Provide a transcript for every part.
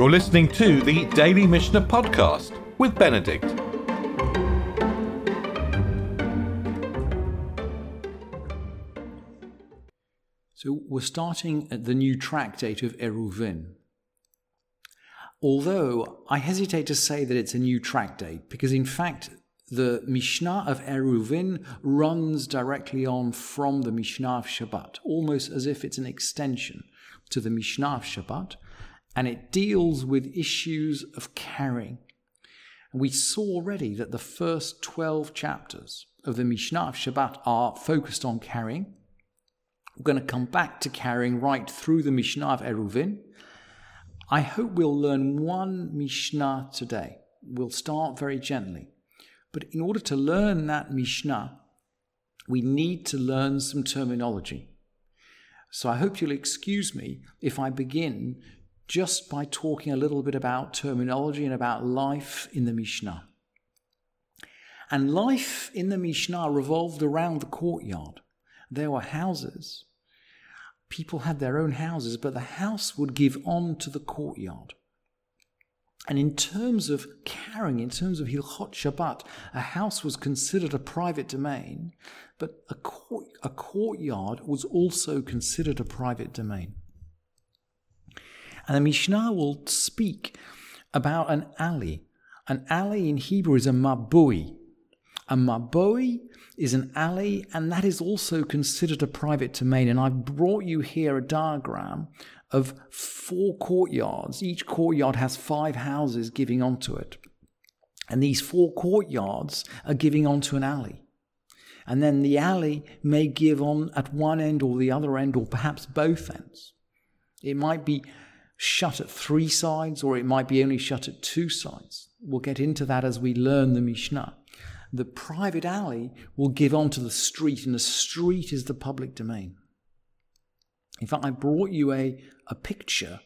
You're listening to the Daily Mishnah Podcast with Benedict. So we're starting at the new tractate of Eruvin. Although I hesitate to say that it's a new tractate, because in fact the Mishnah of Eruvin runs directly on from the Mishnah of Shabbat, almost as if it's an extension to the Mishnah of Shabbat, and it deals with issues of carrying. And we saw already that the first 12 chapters of the Mishnah of Shabbat are focused on carrying. We're going to come back to carrying right through the Mishnah of Eruvin. I hope we'll learn one Mishnah today. We'll start very gently. But in order to learn that Mishnah, we need to learn some terminology. So I hope you'll excuse me if I begin just by talking a little bit about terminology and about life in the Mishnah. And life in the Mishnah revolved around the courtyard. There were houses. People had their own houses, but the house would give on to the courtyard. And in terms of carrying, in terms of Hilchot Shabbat, a house was considered a private domain, but a, court, a courtyard was also considered a private domain. And the Mishnah will speak about an alley. An alley in Hebrew is a mabui. A mabui is an alley, and that is also considered a private domain. And I've brought you here a diagram of four courtyards. Each courtyard has five houses giving onto it. And these four courtyards are giving onto an alley. And then the alley may give on at one end or the other end, or perhaps both ends. It might be shut at three sides, or it might be only shut at two sides. We'll get into that as we learn the Mishnah. The private alley will give onto the street, and the street is the public domain. In fact, I brought you a, a picture.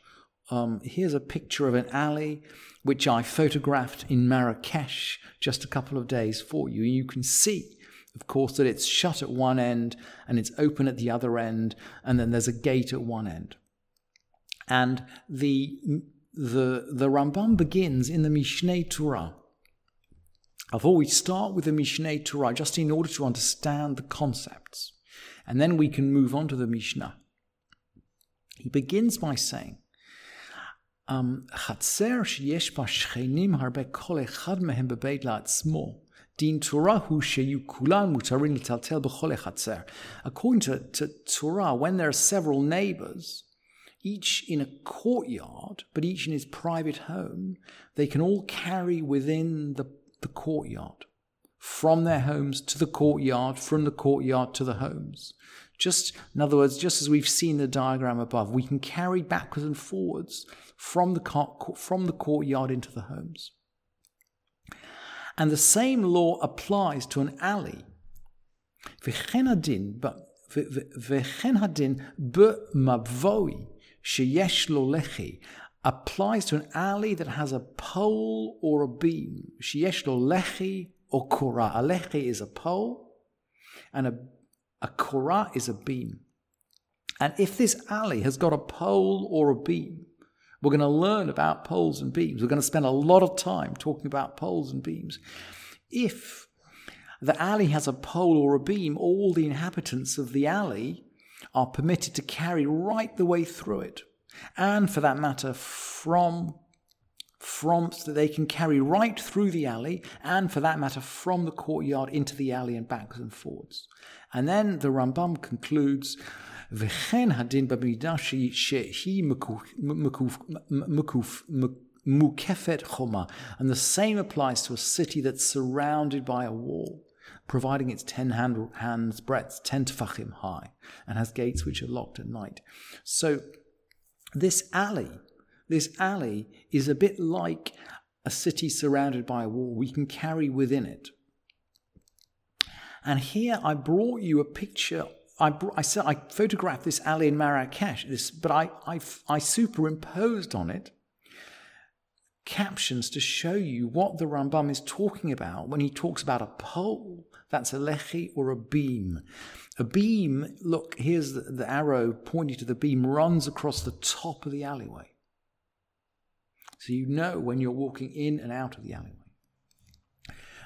Um, here's a picture of an alley which I photographed in Marrakesh just a couple of days for you. You can see, of course, that it's shut at one end and it's open at the other end, and then there's a gate at one end. And the, the, the Rambam begins in the Mishneh Torah. Before we start with the Mishneh Torah just in order to understand the concepts. And then we can move on to the Mishnah. He begins by saying, um, Chatzer sheyesh ba harbe kol echad mehem bebeit la'atzmo. Din Torah. According to, to Torah, when there are several neighbors, each in a courtyard, but each in his private home, they can all carry within the, the courtyard, from their homes to the courtyard, from the courtyard to the homes. Just, in other words, just as we've seen the diagram above, we can carry backwards and forwards from the, from the courtyard into the homes. And the same law applies to an alley. V'chen hadin, but v'chen hadin be'mavoi sheyesh lo lechi, applies to an alley that has a pole or a beam. Sheyesh lo lechi or korah. A lechi is a pole, and a, a korah is a beam. And if this alley has got a pole or a beam, we're going to learn about poles and beams. We're going to spend a lot of time talking about poles and beams. If the alley has a pole or a beam, all the inhabitants of the alley are permitted to carry right the way through it. And for that matter, from from that they can carry right through the alley and for that matter from the courtyard into the alley and backwards and forwards. And then the Rambam concludes v'chen mukuf mukuf mukuf mukefet choma, and the same applies to a city that's surrounded by a wall providing it's ten hand, hands breadth, ten tefachim high, and has gates which are locked at night. So this alley this alley is a bit like a city surrounded by a wall. We can carry within it. And here I brought you a picture. I, I said I photographed this alley in Marrakesh, this, but I, I, I superimposed on it captions to show you what the Rambam is talking about when he talks about a pole. That's a lechi or a beam. A beam, look, here's the, the arrow pointing to the beam, runs across the top of the alleyway. So you know when you're walking in and out of the alleyway.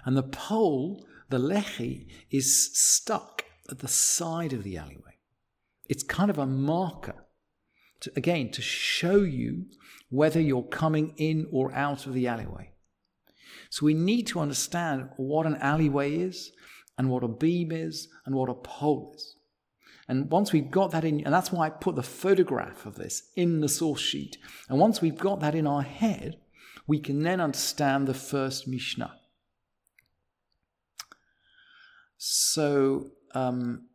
And the pole, the lechi, is stuck at the side of the alleyway. It's kind of a marker, to, again, to show you whether you're coming in or out of the alleyway. So we need to understand what an alleyway is, and what a beam is, and what a pole is. And once we've got that in, and that's why I put the photograph of this in the source sheet. And once we've got that in our head, we can then understand the first Mishnah. So, um,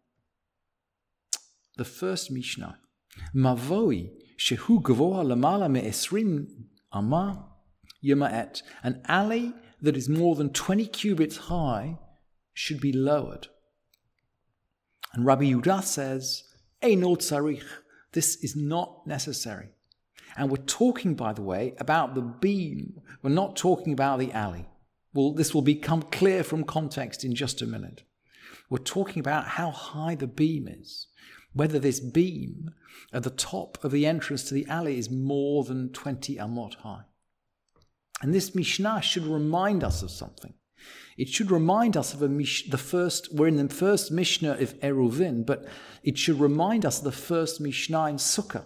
the first Mishnah, Mavoi shehu gavoa lamala me'esrim ama yama'et. An alley that is more than 20 cubits high should be lowered. And Rabbi Yudah says, Eino tzarich, this is not necessary. And we're talking, by the way, about the beam. We're not talking about the alley. Well, this will become clear from context in just a minute. We're talking about how high the beam is, whether this beam at the top of the entrance to the alley is more than 20 amot high. And this Mishnah should remind us of something. It should remind us of mish, the first, we're in the first Mishnah of Eruvin, but it should remind us of the first Mishnah in Sukkah,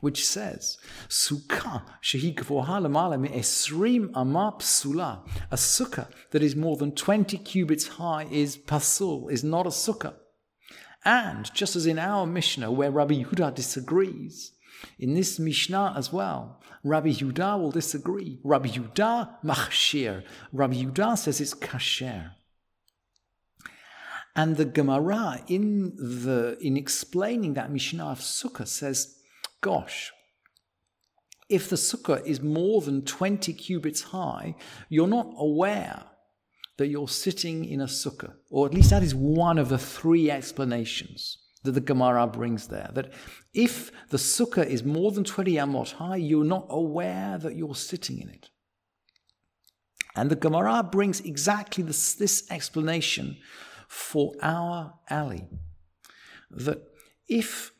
which says, Sukkah shehi esrim ama pesula. A sukkah that is more than 20 cubits high is pasul, is not a sukkah. And just as in our Mishnah, where Rabbi Yehuda disagrees, in this Mishnah as well, Rabbi Yudah will disagree. Rabbi Yudah machshir. Rabbi Yudah says it's kasher. And the Gemara in the in explaining that Mishnah of Sukkah says, gosh, if the sukkah is more than 20 cubits high, you're not aware that you're sitting in a sukkah. Or at least that is one of the three explanations that the Gemara brings there. That if the sukkah is more than 20 amot high, you're not aware that you're sitting in it. And the Gemara brings exactly this, this explanation for our alley. That if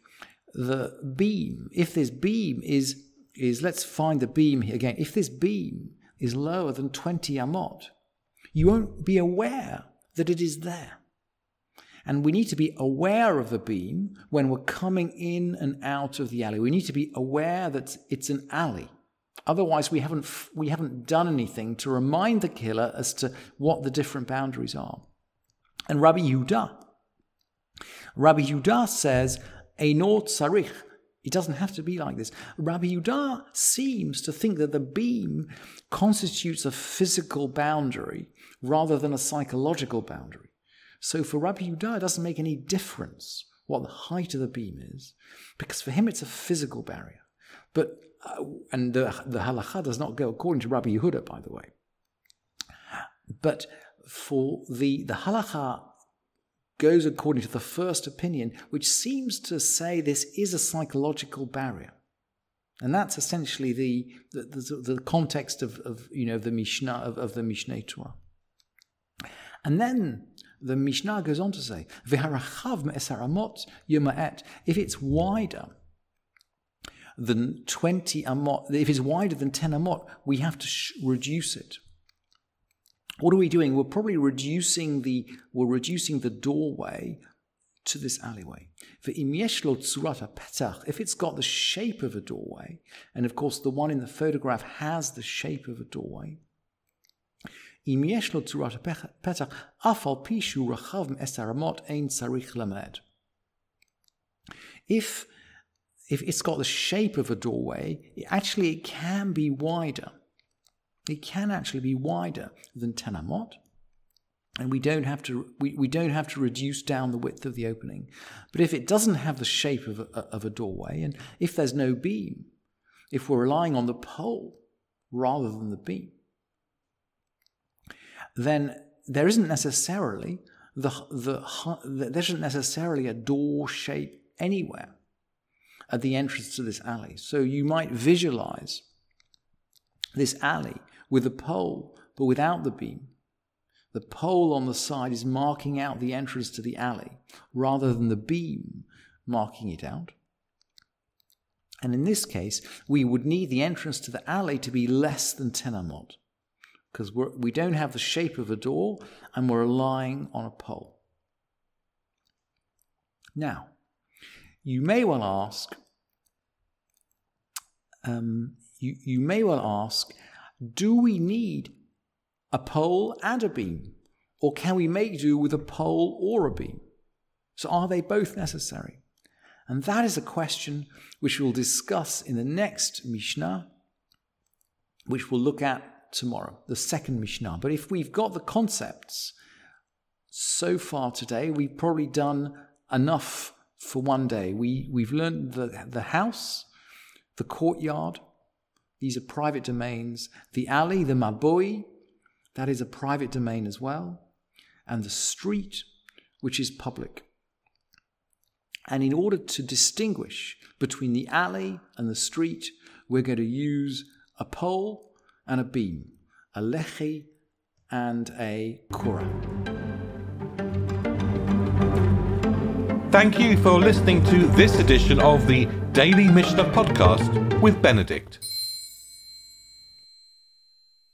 the beam, if this beam is, is let's find the beam here again, if this beam is lower than 20 amot, you won't be aware that it is there. And we need to be aware of the beam when we're coming in and out of the alley. We need to be aware that it's an alley. Otherwise, we haven't, we haven't done anything to remind the killer as to what the different boundaries are. And Rabbi Yudah, Rabbi Yudah says, Eino tzarich. It doesn't have to be like this. Rabbi Yudah seems to think that the beam constitutes a physical boundary rather than a psychological boundary. So for Rabbi Yudah, it doesn't make any difference what the height of the beam is, because for him it's a physical barrier. But uh, and the, the halacha does not go according to Rabbi Yehuda, by the way. But for the the halacha goes according to the first opinion, which seems to say this is a psychological barrier. And that's essentially the, the, the, the context of, of, you know, the Mishnah, of, of the Mishneh Torah. And then the Mishnah goes on to say, if it's wider than 20 amot, if it's wider than 10 amot, we have to sh- reduce it. What are we doing? We're probably reducing the, we're reducing the doorway to this alleyway. If it's got the shape of a doorway, and of course the one in the photograph has the shape of a doorway, אם יש לו צורת הפתח, אף על פי שהוא רחב מעשר אמות, אין צריך למד. If, if it's got the shape of a doorway, it actually it can be wider. It can actually be wider than 10 amot. And we don't have to we, we don't have to reduce down the width of the opening. But if it doesn't have the shape of a, of a doorway, and if there's no beam, if we're relying on the pole rather than the beam, then there isn't necessarily the, the, there isn't necessarily a door shape anywhere at the entrance to this alley. So you might visualize this alley with a pole, but without the beam. The pole on the side is marking out the entrance to the alley rather than the beam marking it out. And in this case, we would need the entrance to the alley to be less than 10 amot, because we don't have the shape of a door and we're relying on a pole. Now, you may well ask, um, you, you may well ask, do we need a pole and a beam? Or can we make do with a pole or a beam? So are they both necessary? And that is a question which we'll discuss in the next Mishnah, which we'll look at tomorrow, the second Mishnah. But if we've got the concepts so far today, we've probably done enough for one day. We, we've learned the, the house, the courtyard, these are private domains. The alley, the mabui, that is a private domain as well. And the street, which is public. And in order to distinguish between the alley and the street, we're going to use a pole and a beam, a lechi and a kura. Thank you for listening to this edition of the Daily Mishnah Podcast with Benedict.